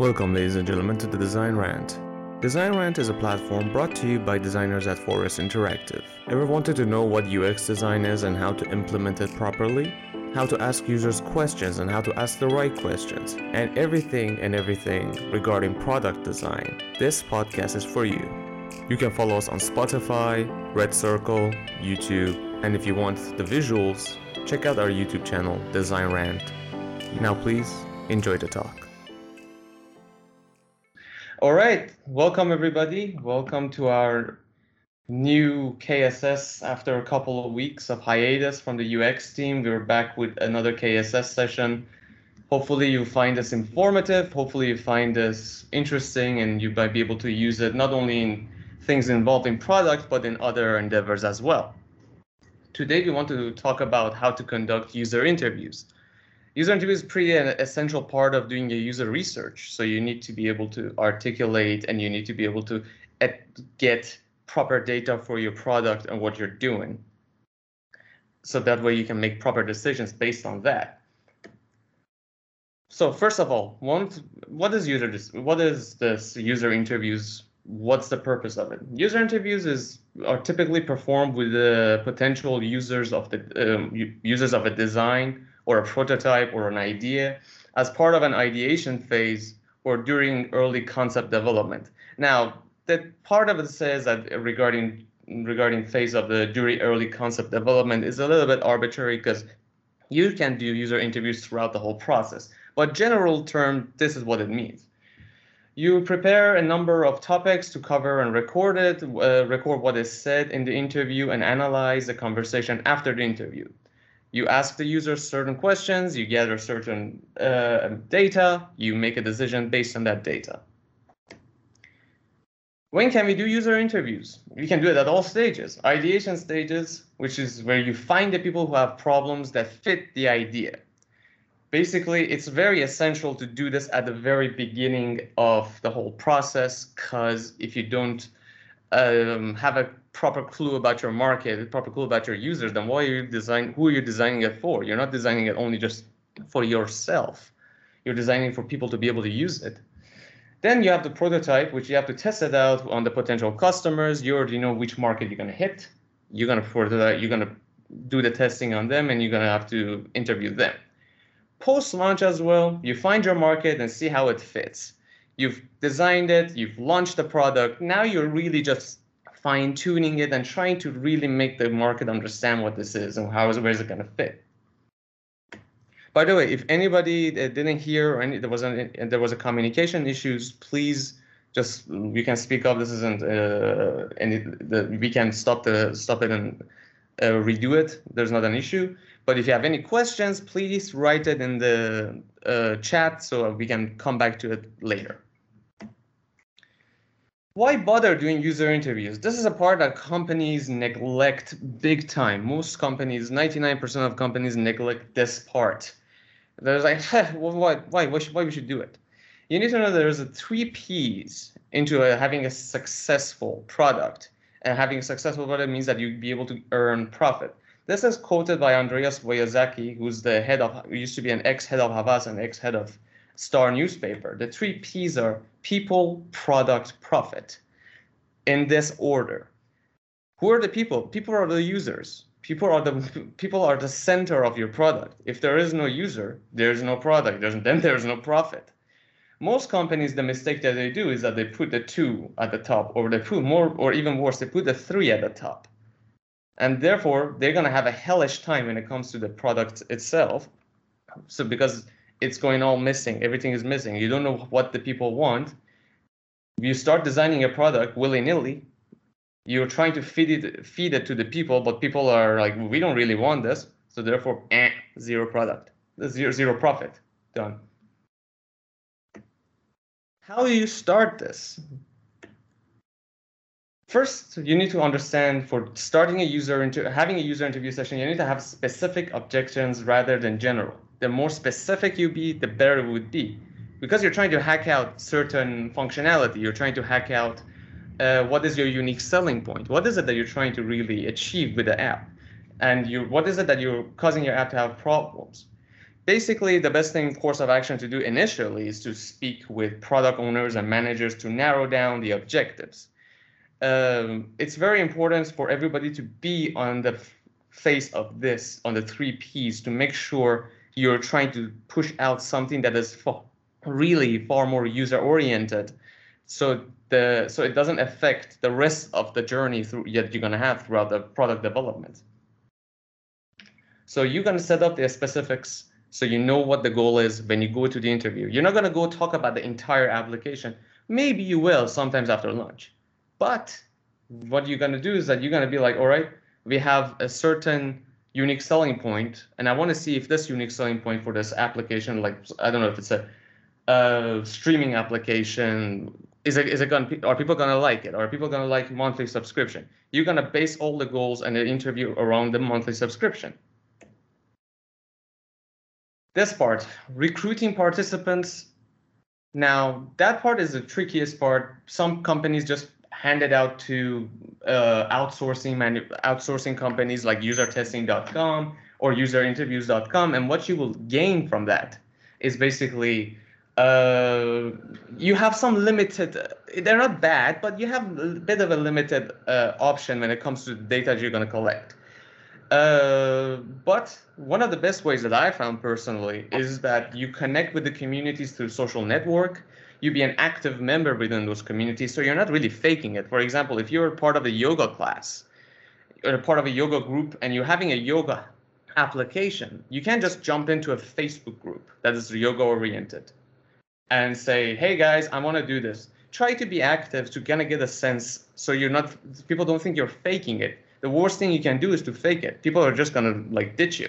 Welcome, ladies and gentlemen, to the Design Rant. Design Rant is a platform brought to you by designers at Forest Interactive. Ever wanted to know what UX design is and how to implement it properly? How to ask users questions and how to ask the right questions, and everything and everything regarding product design. This podcast is for you. You can follow us on Spotify, Red Circle, YouTube, and if you want the visuals, check out our YouTube channel, Design Rant. Now, please enjoy the talk. All right, welcome everybody. Welcome to our new KSS after a couple of weeks of hiatus from the UX team. We're back with another KSS session. Hopefully you find this informative. Hopefully you find this interesting and you might be able to use it not only in things involving product, but in other endeavors as well. Today we want to talk about how to conduct user interviews. User interview is pretty an essential part of doing a user research. So you need to be able to articulate and you need to be able to get proper data for your product and what you're doing. So that way you can make proper decisions based on that. So first of all, one, what is user what is this user interviews? What's the purpose of it? User interviews is are typically performed with the potential users of the um, users of a design or a prototype or an idea as part of an ideation phase or during early concept development. Now, that part of it says that regarding regarding phase of the during early concept development is a little bit arbitrary because you can do user interviews throughout the whole process. But general term, this is what it means. You prepare a number of topics to cover and record it, uh, record what is said in the interview and analyze the conversation after the interview you ask the user certain questions, you gather certain uh, data, you make a decision based on that data. When can we do user interviews? We can do it at all stages. Ideation stages, which is where you find the people who have problems that fit the idea. Basically, it's very essential to do this at the very beginning of the whole process, because if you don't um, have a proper clue about your market, proper clue about your users, then why are you design? Who are you designing it for? You're not designing it only just for yourself. You're designing for people to be able to use it. Then you have the prototype, which you have to test it out on the potential customers. You already know which market you're gonna hit. You're gonna prototype. You're gonna do the testing on them, and you're gonna have to interview them. Post launch as well, you find your market and see how it fits. You've designed it, you've launched the product. Now you're really just fine tuning it and trying to really make the market understand what this is and how is where is it going to fit. By the way, if anybody didn't hear or any there was a there was a communication issues, please just we can speak up. This isn't uh, any the, we can stop the stop it and uh, redo it. There's not an issue. But if you have any questions, please write it in the uh, chat so we can come back to it later why bother doing user interviews? This is a part that companies neglect big time. Most companies, 99% of companies neglect this part. There's like, why, why, why, should, why we should do it? You need to know there's a three P's into a, having a successful product. And having a successful product means that you'd be able to earn profit. This is quoted by Andreas Wojciechowski, who's the head of, used to be an ex-head of Havas and ex-head of Star newspaper. The three P's are people, product, profit in this order. Who are the people? People are the users. People are the people are the center of your product. If there is no user, there's no product. There's, then there's no profit. Most companies, the mistake that they do is that they put the two at the top, or they put more, or even worse, they put the three at the top. And therefore, they're gonna have a hellish time when it comes to the product itself. So because it's going all missing. Everything is missing. You don't know what the people want. You start designing a product willy nilly. You're trying to feed it feed it to the people, but people are like, we don't really want this. So therefore, eh, zero product, zero zero profit. Done. How do you start this? First, you need to understand for starting a user into having a user interview session, you need to have specific objections rather than general the more specific you be, the better it would be. Because you're trying to hack out certain functionality, you're trying to hack out uh, what is your unique selling point? What is it that you're trying to really achieve with the app? And you, what is it that you're causing your app to have problems? basically the best thing course of action to do initially is to speak with product owners and managers to narrow down the objectives. Um, it's very important for everybody to be on the face of this, on the three Ps, to make sure you're trying to push out something that is far, really far more user oriented so the so it doesn't affect the rest of the journey through that you're going to have throughout the product development. So you're going to set up the specifics so you know what the goal is when you go to the interview. You're not going to go talk about the entire application. Maybe you will sometimes after lunch. But what you're going to do is that you're going to be like all right we have a certain unique selling point and i want to see if this unique selling point for this application like i don't know if it's a, a streaming application is it is it going are people going to like it? Are people going to like monthly subscription? You're going to base all the goals and the interview around the monthly subscription. This part recruiting participants. Now that part is the trickiest part. Some companies just hand it out to uh, outsourcing manu- outsourcing companies like usertesting.com or userinterviews.com and what you will gain from that is basically uh, you have some limited they're not bad but you have a bit of a limited uh, option when it comes to the data you're going to collect. Uh, but one of the best ways that i found personally is that you connect with the communities through social network you be an active member within those communities so you're not really faking it. For example if you're part of a yoga class or part of a yoga group and you're having a yoga application you can't just jump into a facebook group that is yoga oriented and say hey guys i want to do this. Try to be active to kind of get a sense so you're not people don't think you're faking it. The worst thing you can do is to fake it. People are just going to like ditch you.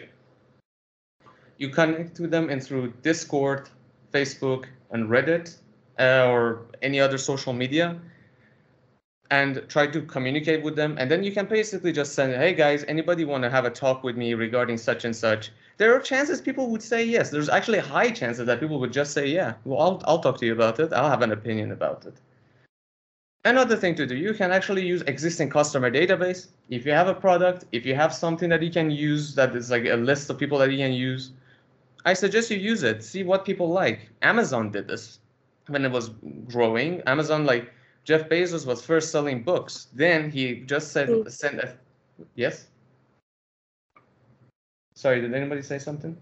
You connect to them and through discord facebook and reddit uh, or any other social media and try to communicate with them. And then you can basically just send hey guys anybody want to have a talk with me regarding such and such? There are chances people would say yes. There's actually high chances that people would just say yeah well I'll, I'll talk to you about it. I'll have an opinion about it. Another thing to do you can actually use existing customer database. If you have a product if you have something that you can use that is like a list of people that you can use i suggest you use it. See what people like. Amazon did this when it was growing amazon like Jeff Bezos was first selling books. Then he just said, mm. sent a, yes? Sorry, did anybody say something?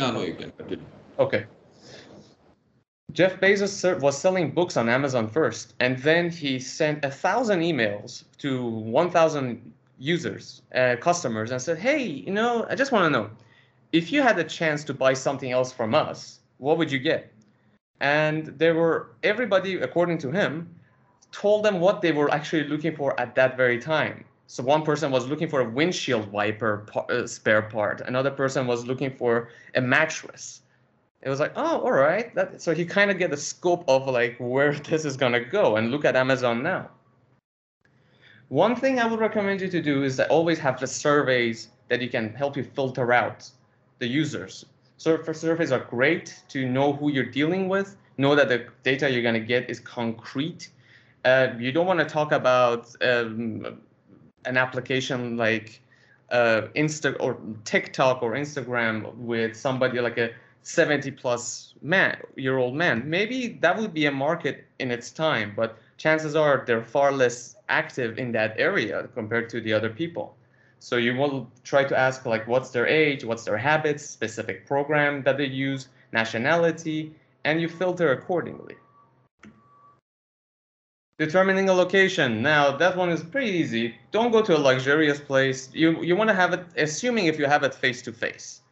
Oh, no, you can. Okay. Jeff Bezos was selling books on Amazon first, and then he sent a thousand emails to 1,000 users, uh, customers, and said, "Hey, you know, I just want to know, if you had a chance to buy something else from us, what would you get?" and there were everybody according to him told them what they were actually looking for at that very time. So one person was looking for a windshield wiper uh, spare part. Another person was looking for a mattress. It was like oh all right. That, so he kind of get the scope of like where this is to go and look at amazon now. One thing i would recommend you to do is that always have the surveys that you can help you filter out the users Surface surveys are great to know who you're dealing with, know that the data you're going to get is concrete. Uh, you don't want to talk about um, an application like uh, Insta or TikTok or Instagram with somebody like a 70 plus man year old man. Maybe that would be a market in its time, but chances are they're far less active in that area compared to the other people. So you will try to ask like what's their age, what's their habits, specific program that they use, nationality, and you filter accordingly. Determining a location. Now that one is pretty easy. Don't go to a luxurious place. You you want to have it assuming if you have it face to face.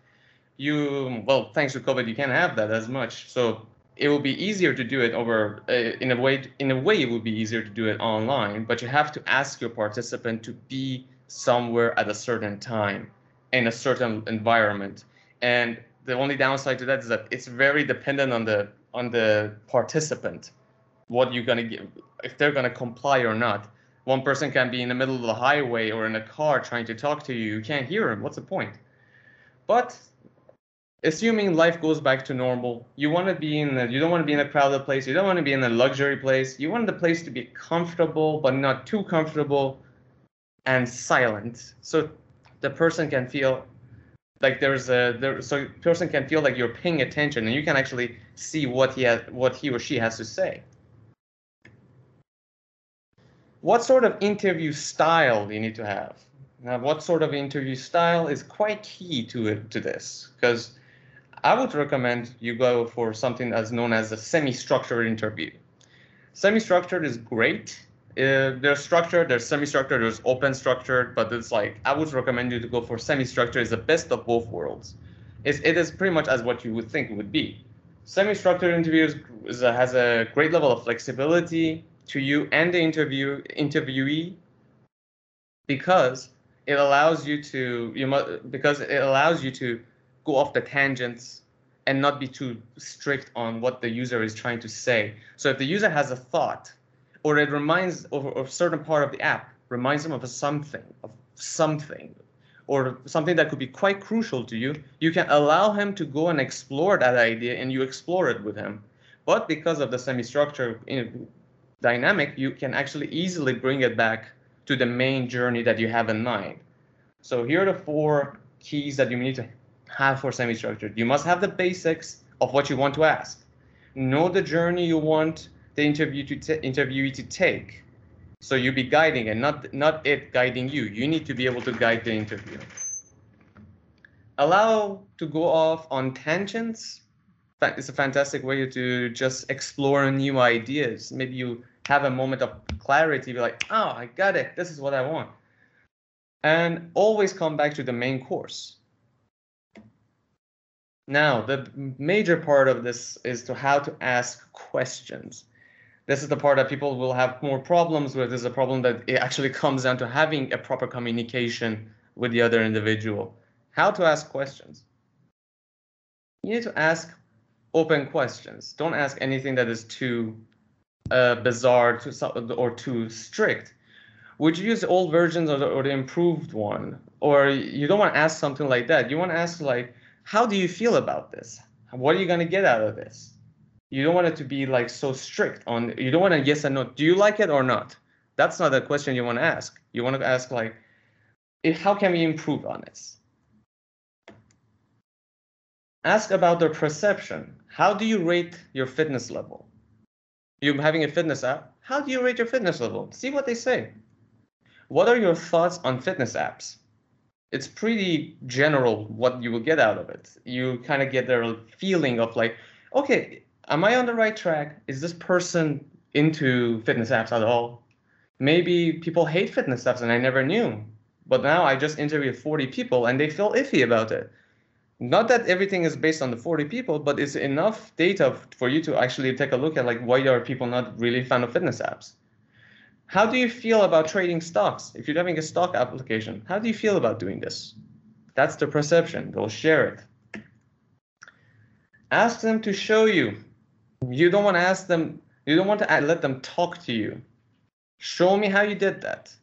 You well, thanks to COVID, you can't have that as much. So it will be easier to do it over uh, in a way in a way it would be easier to do it online but you have to ask your participant to be somewhere at a certain time in a certain environment. And the only downside to that is that it's very dependent on the on the participant, what you're gonna give, if they're gonna comply or not. One person can be in the middle of the highway or in a car trying to talk to you. You can't hear him. What's the point? But assuming life goes back to normal, you want to be in a, you don't want to be in a crowded place. You don't want to be in a luxury place. You want the place to be comfortable, but not too comfortable and silent. So the person can feel like there's a there so person can feel like you're paying attention and you can actually see what he has what he or she has to say. What sort of interview style do you need to have? Now what sort of interview style is quite key to it to this because i would recommend you go for something that's known as a semi-structured interview. Semi-structured is great uh, there's structured, there's semi-structured, there's open structured, but it's like I would recommend you to go for semi-structured. It's the best of both worlds. It's, it is pretty much as what you would think it would be. Semi-structured interviews is has a great level of flexibility to you and the interview interviewee because it allows you to you must because it allows you to go off the tangents and not be too strict on what the user is trying to say. So if the user has a thought or it reminds of, a certain part of the app reminds them of a something of something or something that could be quite crucial to you you can allow him to go and explore that idea and you explore it with him. But because of the semi-structure dynamic you can actually easily bring it back to the main journey that you have in mind. So here are the four keys that you need to have for semi-structured. You must have the basics of what you want to ask. Know the journey you want the interview to interviewee to take. So you be guiding and not not it guiding you. You need to be able to guide the interview. Allow to go off on tangents. It's a fantastic way to just explore new ideas. Maybe you have a moment of clarity, be like, oh, I got it. This is what I want. And always come back to the main course. Now, the major part of this is to how to ask questions this is the part that people will have more problems with This is a problem that it actually comes down to having a proper communication with the other individual. How to ask questions. You need to ask open questions. Don't ask anything that is too uh, bizarre to, or too strict. Would you use old versions or the, or the improved one? Or you don't want to ask something like that. You want to ask like, how do you feel about this? What are you going to get out of this? You don't want it to be like so strict on you don't want to yes and no. Do you like it or not? That's not the question you want to ask. You want to ask like how can we improve on this? Ask about their perception. How do you rate your fitness level? You're having a fitness app? How do you rate your fitness level? See what they say. What are your thoughts on fitness apps? It's pretty general what you will get out of it. You kind of get their feeling of like okay am I on the right track? Is this person into fitness apps at all? Maybe people hate fitness apps and I never knew. But now I just interviewed 40 people and they feel iffy about it. Not that everything is based on the 40 people, but it's enough data for you to actually take a look at like why are people not really fan of fitness apps? How do you feel about trading stocks? If you're having a stock application, how do you feel about doing this? That's the perception. They'll share it. Ask them to show you you don't want to ask them you don't want to let them talk to you. Show me how you did that.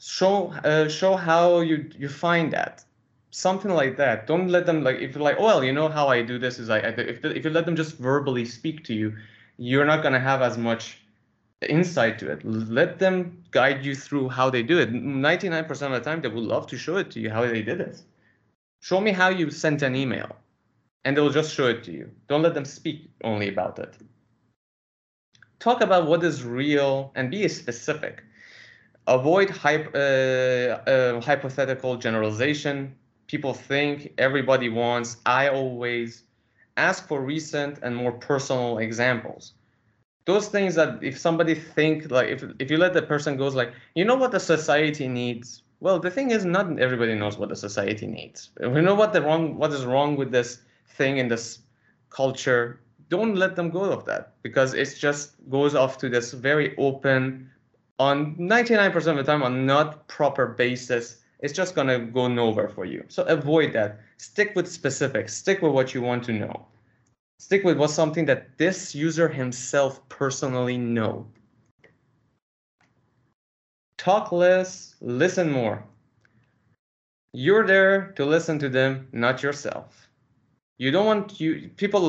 Show uh, show how you you find that. Something like that. Don't let them like if you're like oh, well you know how i do this is i if, if you let them just verbally speak to you you're not going to have as much insight to it. Let them guide you through how they do it. 99% of the time they would love to show it to you how they did it. Show me how you sent an email and they'll just show it to you. Don't let them speak only about it. Talk about what is real and be specific. Avoid hype, uh, uh, hypothetical generalization. People think, everybody wants, I always. Ask for recent and more personal examples. Those things that if somebody think like if if you let the person goes like you know what the society needs well the thing is not everybody knows what the society needs we know what the wrong what is wrong with this thing in this culture don't let them go of that because it just goes off to this very open on 99% of the time on not proper basis. It's just going to go nowhere for you. So avoid that. Stick with specifics. Stick with what you want to know. Stick with what's something that this user himself personally know. Talk less. Listen more. You're there to listen to them not yourself you don't want you people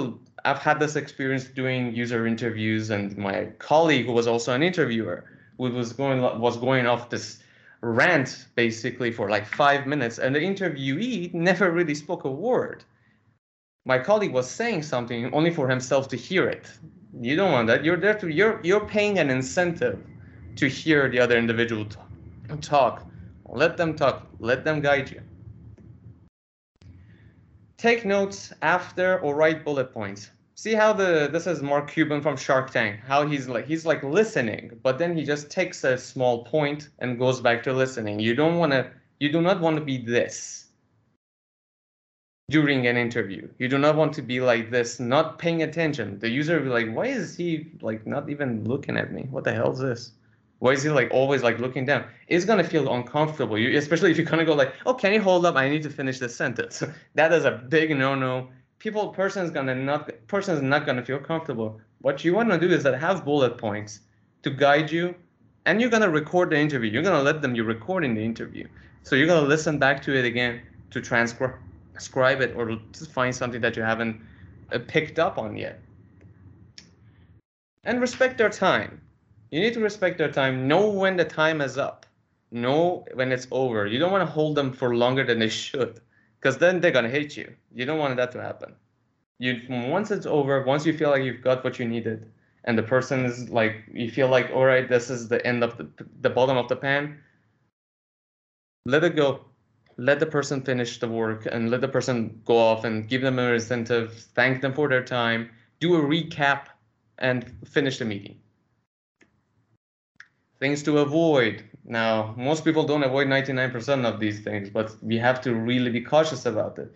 i've had this experience doing user interviews and my colleague who was also an interviewer was going was going off this rant basically for like five minutes, and the interviewee never really spoke a word. My colleague was saying something only for himself to hear it. You don't want that. You're there to you're you're paying an incentive to hear the other individual talk. Let them talk. Let them guide you. Take notes after or write bullet points. See how the this is Mark Cuban from Shark Tank. How he's like he's like listening, but then he just takes a small point and goes back to listening. You don't want to you do not want to be this during an interview. You do not want to be like this, not paying attention. The user will be like, why is he like not even looking at me? What the hell is this? Why is he like always like looking down? It's gonna feel uncomfortable. You, especially if you're gonna go like, oh, can you hold up? I need to finish this sentence. that is a big no-no. People, person is gonna not, person is not gonna feel comfortable. What you want to do is that have bullet points to guide you, and you're gonna record the interview. You're gonna let them. You're recording the interview, so you're gonna listen back to it again to transcribe it or to find something that you haven't uh, picked up on yet. And respect their time. You need to respect their time. Know when the time is up. Know when it's over. You don't want to hold them for longer than they should, because then they're gonna hate you. You don't want that to happen. You once it's over, once you feel like you've got what you needed, and the person is like, you feel like, all right, this is the end of the the bottom of the pan. Let it go let the person finish the work and let the person go off and give them an incentive, thank them for their time, do a recap, and finish the meeting. Things to avoid. Now, most people don't avoid 99% of these things, but we have to really be cautious about it.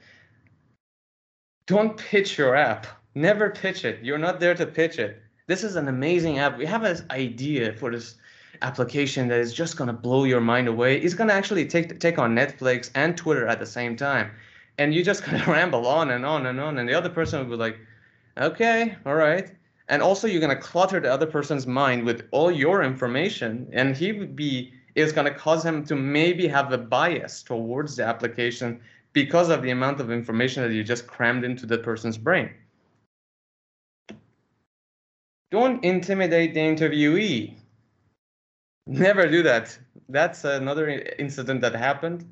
Don't pitch your app. Never pitch it. You're not there to pitch it. This is an amazing app. We have an idea for this application that is just going to blow your mind away It's going to actually take take on Netflix and Twitter at the same time. And you just kind of ramble on and on and on, and the other person will be like, okay, all right. And also, you're going to clutter the other person's mind with all your information, and he would be is going to cause him to maybe have a bias towards the application because of the amount of information that you just crammed into the person's brain. Don't intimidate the interviewee. Never do that. That's another incident that happened.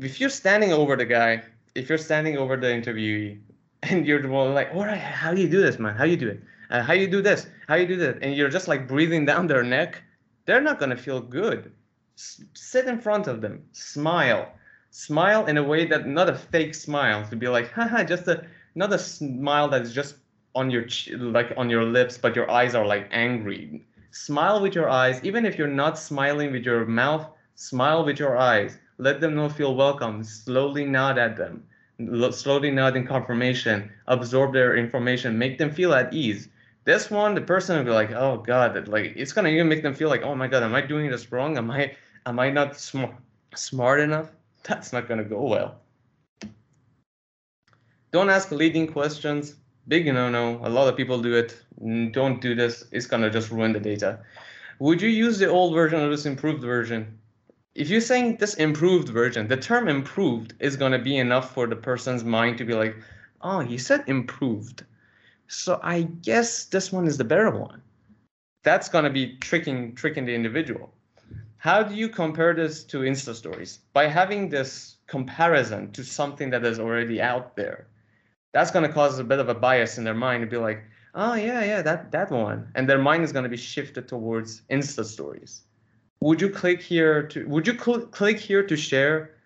If you're standing over the guy, if you're standing over the interviewee, and you're like, all right, how do you do this, man? How do you do it? Uh, how you do this? How do you do that? And you're just like breathing down their neck. They're not gonna feel good. S- sit in front of them, smile, smile in a way that not a fake smile to be like, haha, just a not a smile that's just on your ch- like on your lips, but your eyes are like angry Smile with your eyes, even if you're not smiling with your mouth, smile with your eyes. Let them know feel welcome. Slowly nod at them. Slowly nod in confirmation. Absorb their information. Make them feel at ease. This one, the person will be like, "Oh God!" Like it's gonna even make them feel like, "Oh my God, am I doing this wrong? Am I am I not smart smart enough?" That's not gonna go well. Don't ask leading questions big no no. A lot of people do it. Don't do this. It's gonna just ruin the data. Would you use the old version or this improved version? If you're saying this improved version, the term improved is gonna be enough for the person's mind to be like, oh, you said improved. So I guess this one is the better one. That's gonna be tricking tricking the individual. How do you compare this to Insta stories? By having this comparison to something that is already out there that's going to cause a bit of a bias in their mind to be like, oh yeah, yeah, that that one, and their mind is going to be shifted towards Insta stories. Would you click here to? Would you cl- click here to share?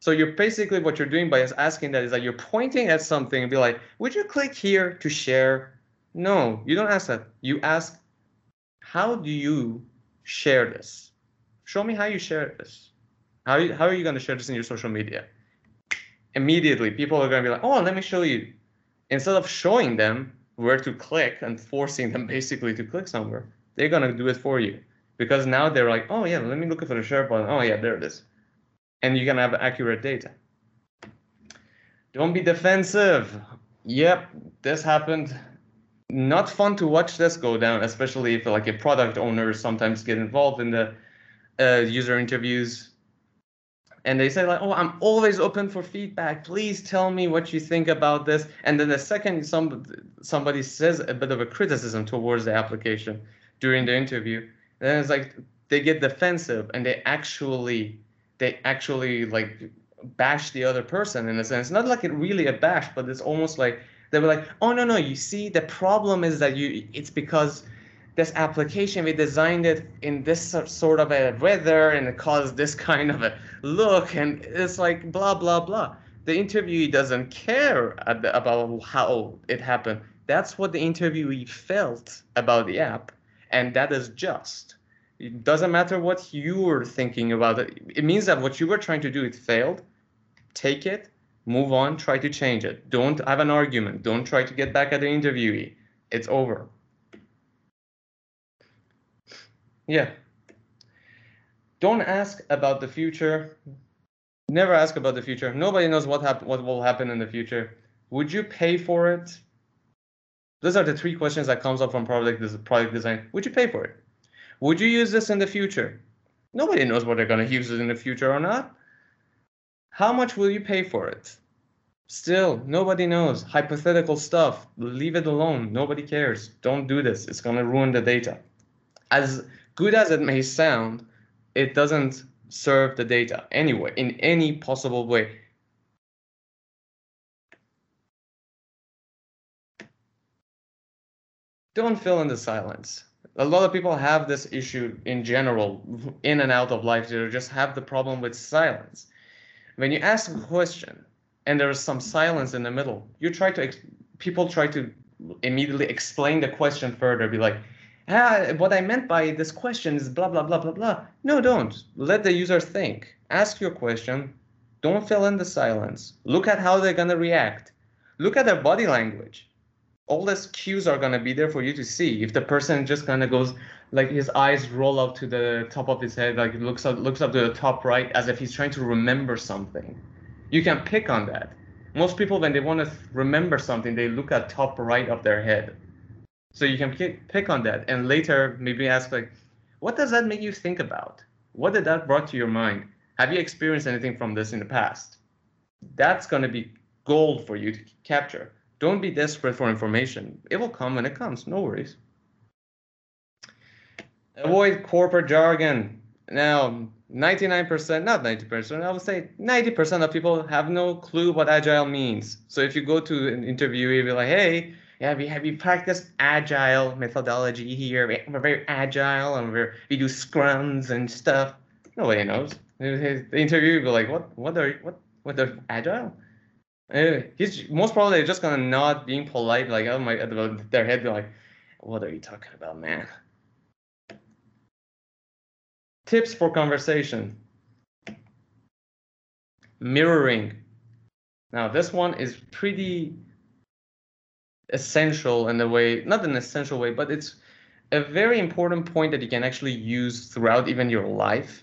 So you're basically what you're doing by asking that is that you're pointing at something and be like, would you click here to share? No, you don't ask that. You ask, how do you share this? Show me how you share this. How, how are you going to share this in your social media? immediately people are going to be like, oh, let me show you. Instead of showing them where to click and forcing them basically to click somewhere, they're going to do it for you. Because now they're like, oh, yeah, let me look for the share button. Oh, yeah, there it is. And you can have accurate data. Don't be defensive. Yep, this happened. Not fun to watch this go down, especially if like a product owner sometimes get involved in the uh, user interviews and they say like, "Oh, I'm always open for feedback. Please tell me what you think about this." And then the second some somebody says a bit of a criticism towards the application during the interview, then it's like, they get defensive and they actually they actually like bash the other person in a sense. Not like it really a bash, but it's almost like they were like, oh no no, you see the problem is that you it's because this application we designed it in this sort of a weather and it caused this kind of a look and it's like blah blah blah. The interviewee doesn't care about how it happened. That's what the interviewee felt about the app, and that is just. It doesn't matter what you were thinking about it. It means that what you were trying to do, it failed. Take it, move on, try to change it. Don't have an argument. Don't try to get back at the interviewee. It's over. Yeah. Don't ask about the future. Never ask about the future. Nobody knows what hap- what will happen in the future. Would you pay for it? Those are the three questions that comes up from product product design. Would you pay for it? Would you use this in the future? Nobody knows whether they're going to use it in the future or not. How much will you pay for it? Still, nobody knows. Hypothetical stuff. Leave it alone. Nobody cares. Don't do this. It's going to ruin the data. As good as it may sound, it doesn't serve the data anyway, in any possible way. Don't fill in the silence a lot of people have this issue in general in and out of life they just have the problem with silence. When you ask a question and there is some silence in the middle you try to people try to immediately explain the question further be like ah, what i meant by this question is blah blah blah blah blah. No don't. Let the user think. Ask your question. Don't fill in the silence. Look at how they're going to react. Look at their body language all these cues are going to be there for you to see. If the person just kind of goes like his eyes roll up to the top of his head like looks up looks up to the top right as if he's trying to remember something. You can pick on that. Most people when they want to remember something they look at top right of their head. So you can pick, pick on that and later maybe ask like what does that make you think about? What did that brought to your mind? Have you experienced anything from this in the past? That's going to be gold for you to capture don't be desperate for information. It will come when it comes. No worries. Uh, Avoid corporate jargon. Now, 99%, not 90%, I would say 90% of people have no clue what agile means. So if you go to an interview, you'll be like, hey, yeah, we have you practiced agile methodology here. We're very agile and we're, we do scrums and stuff. Nobody knows. The interview will be like, what, what are, what, what are agile? Eh, he's most probably just gonna nod, being polite, like oh my, their head, be like, "What are you talking about, man?" Tips for conversation. Mirroring. Now this one is pretty essential in the way, not an essential way, but it's a very important point that you can actually use throughout even your life.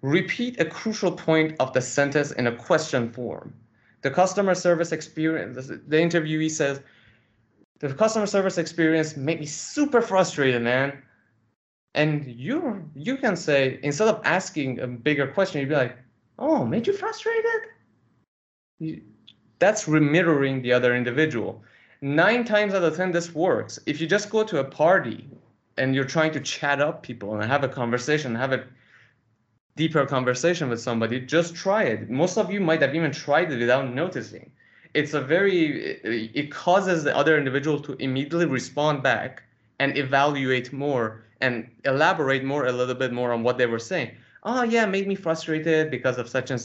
Repeat a crucial point of the sentence in a question form the customer service experience, the interviewee says, the customer service experience made me super frustrated, man. And you you can say instead of asking a bigger question, you'd be like, "Oh, made you frustrated?" That's remirroring the other individual. Nine times out of ten, this works. If you just go to a party and you're trying to chat up people and have a conversation, have a deeper conversation with somebody, just try it. Most of you might have even tried it without noticing. It's a very, it causes the other individual to immediately respond back and evaluate more and elaborate more a little bit more on what they were saying. Oh, yeah, made me frustrated because of such and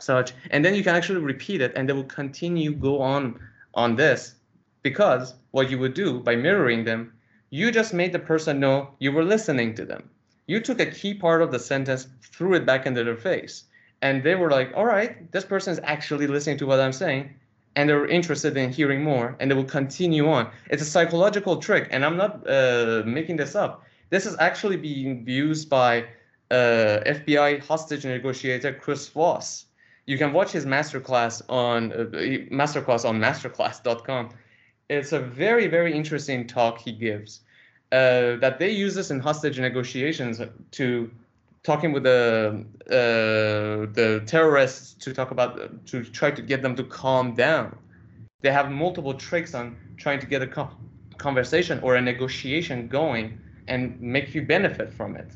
such. And then you can actually repeat it and they will continue go on on this because what you would do by mirroring them, you just made the person know you were listening to them you took a key part of the sentence, threw it back into their face. And they were like, all right, this person is actually listening to what I'm saying. And they're interested in hearing more and they will continue on. It's a psychological trick. And I'm not uh, making this up. This is actually being used by uh, FBI hostage negotiator Chris Voss. You can watch his masterclass on uh, masterclass on masterclass.com. It's a very very interesting talk he gives uh, that they use this in hostage negotiations to talking with the uh, the terrorists to talk about to try to get them to calm down. They have multiple tricks on trying to get a conversation or a negotiation going and make you benefit from it.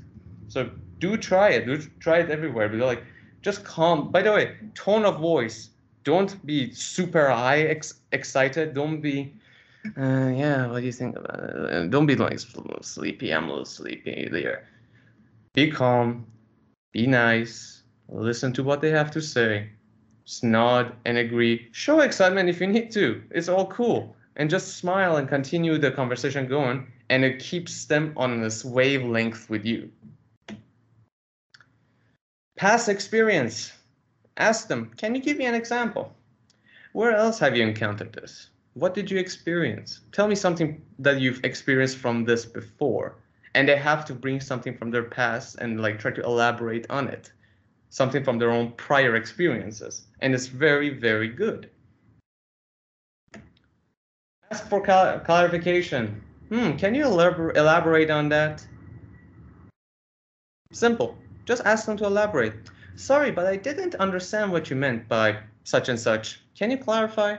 So do try it. Do try it everywhere. But like, just calm. By the way, tone of voice. Don't be super high ex- excited. Don't be, uh, yeah. What do you think about it? Don't be like sleepy. I'm a little sleepy there. Be calm. Be nice. Listen to what they have to say. Just nod and agree. Show excitement if you need to. It's all cool. And just smile and continue the conversation going. And it keeps them on this wavelength with you. Past experience. Ask them, can you give me an example? Where else have you encountered this? What did you experience? Tell me something that you've experienced from this before. And they have to bring something from their past and like try to elaborate on it. Something from their own prior experiences. And it's very, very good. Ask for clarification. Hmm, can you elabor elaborate on that? Simple. Just ask them to elaborate. Sorry, but I didn't understand what you meant by such and such. Can you clarify?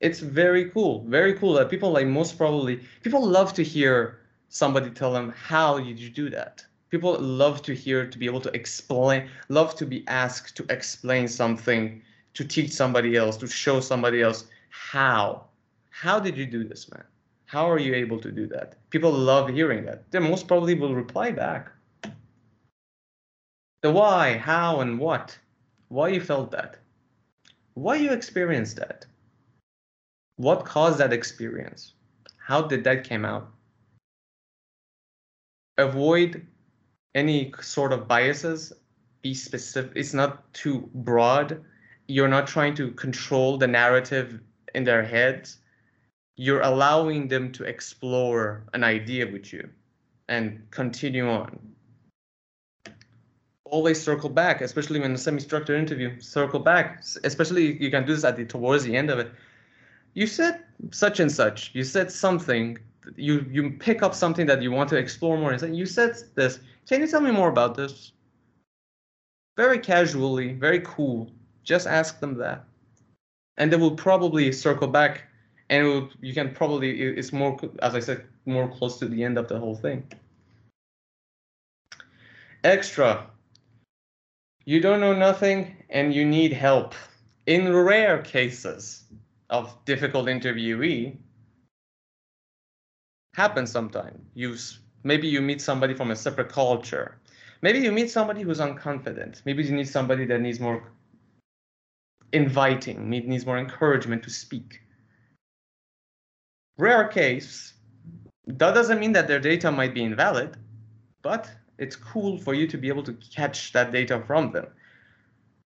It's very cool, very cool that people like most probably people love to hear somebody tell them how did you do that. People love to hear to be able to explain, love to be asked to explain something, to teach somebody else, to show somebody else how. How did you do this, man? How are you able to do that? People love hearing that. They most probably will reply back. The why, how, and what. Why you felt that. Why you experienced that. What caused that experience? How did that came out? Avoid any sort of biases. Be specific. It's not too broad. You're not trying to control the narrative in their heads. You're allowing them to explore an idea with you and continue on always circle back, especially when a semi-structured interview. Circle back, especially you can do this at the towards the end of it. You said such and such. You said something. You you pick up something that you want to explore more. And say, you said this. Can you tell me more about this? Very casually, very cool. Just ask them that, and they will probably circle back, and will, you can probably it's more as I said more close to the end of the whole thing. Extra you don't know nothing and you need help. In rare cases of difficult interviewee, happens sometime. You maybe you meet somebody from a separate culture. Maybe you meet somebody who's unconfident. Maybe you need somebody that needs more inviting, needs more encouragement to speak. Rare case. That doesn't mean that their data might be invalid, but it's cool for you to be able to catch that data from them.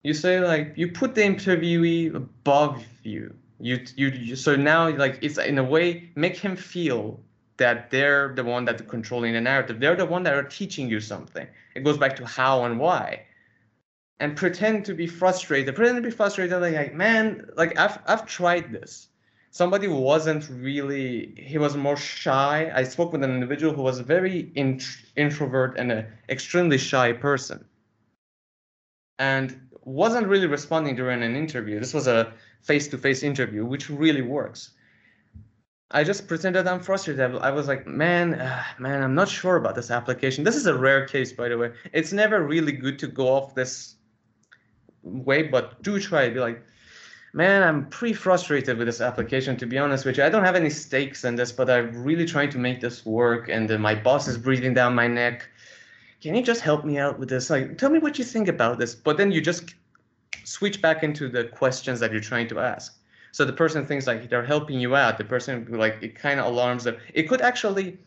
You say like you put the interviewee above you. You, you, you so now like it's in a way make him feel that they're the one that's controlling the narrative. They're the one that are teaching you something. It goes back to how and why. And pretend to be frustrated. Pretend to be frustrated like, man, like I've I've tried this somebody wasn't really he was more shy i spoke with an individual who was a very int- introvert and an extremely shy person and wasn't really responding during an interview this was a face-to-face interview which really works i just pretended i'm frustrated i was like man uh, man i'm not sure about this application this is a rare case by the way it's never really good to go off this way but do try it be like man, I'm pretty frustrated with this application, to be honest with you. I don't have any stakes in this, but I'm really trying to make this work, and uh, my boss is breathing down my neck. Can you just help me out with this? Like, tell me what you think about this. But then you just switch back into the questions that you're trying to ask. So the person thinks like they're helping you out. The person like it kind of alarms them. It could actually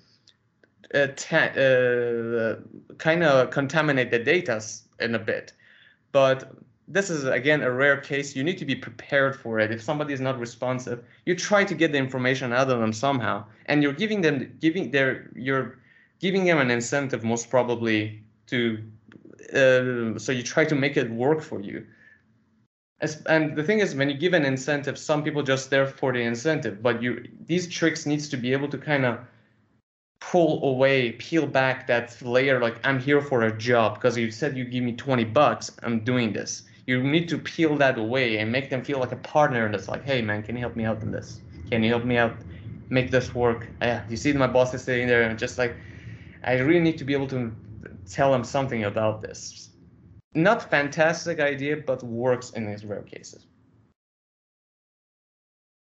uh, uh, kind of contaminate the data in a bit. But this is again a rare case. You need to be prepared for it. If somebody is not responsive, you try to get the information out of them somehow, and you're giving them giving their you're giving them an incentive most probably to. Uh, so you try to make it work for you. And the thing is, when you give an incentive, some people just there for the incentive, but you these tricks needs to be able to kind of pull away, peel back that layer. Like I'm here for a job because you said you give me 20 bucks. I'm doing this you need to peel that away and make them feel like a partner that's like hey man can you help me out in this can you help me out make this work ah, yeah you see my boss is sitting there and just like i really need to be able to tell them something about this. Not fantastic idea, but works in these rare cases.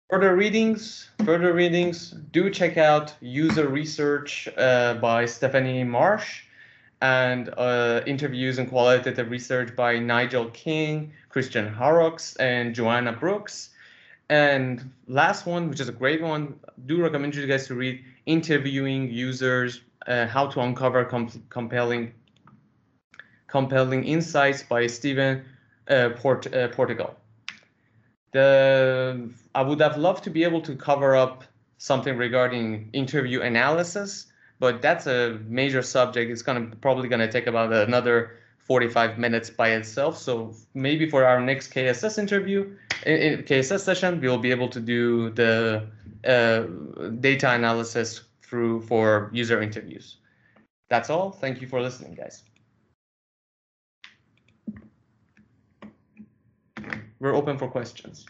Further readings, further readings, do check out user research uh, by Stephanie Marsh and uh, interviews and qualitative research by Nigel King, Christian Horrocks, and Joanna Brooks. And last one, which is a great one, do recommend you guys to read Interviewing Users, uh, How to Uncover com Compelling Compelling Insights by Stephen uh, Port uh, Portigal. The I would have loved to be able to cover up something regarding interview analysis, but that's a major subject. It's gonna probably gonna take about another 45 minutes by itself. So maybe for our next KSS interview, in, in KSS session, we'll be able to do the uh, data analysis through for user interviews. That's all. Thank you for listening, guys. We're open for questions.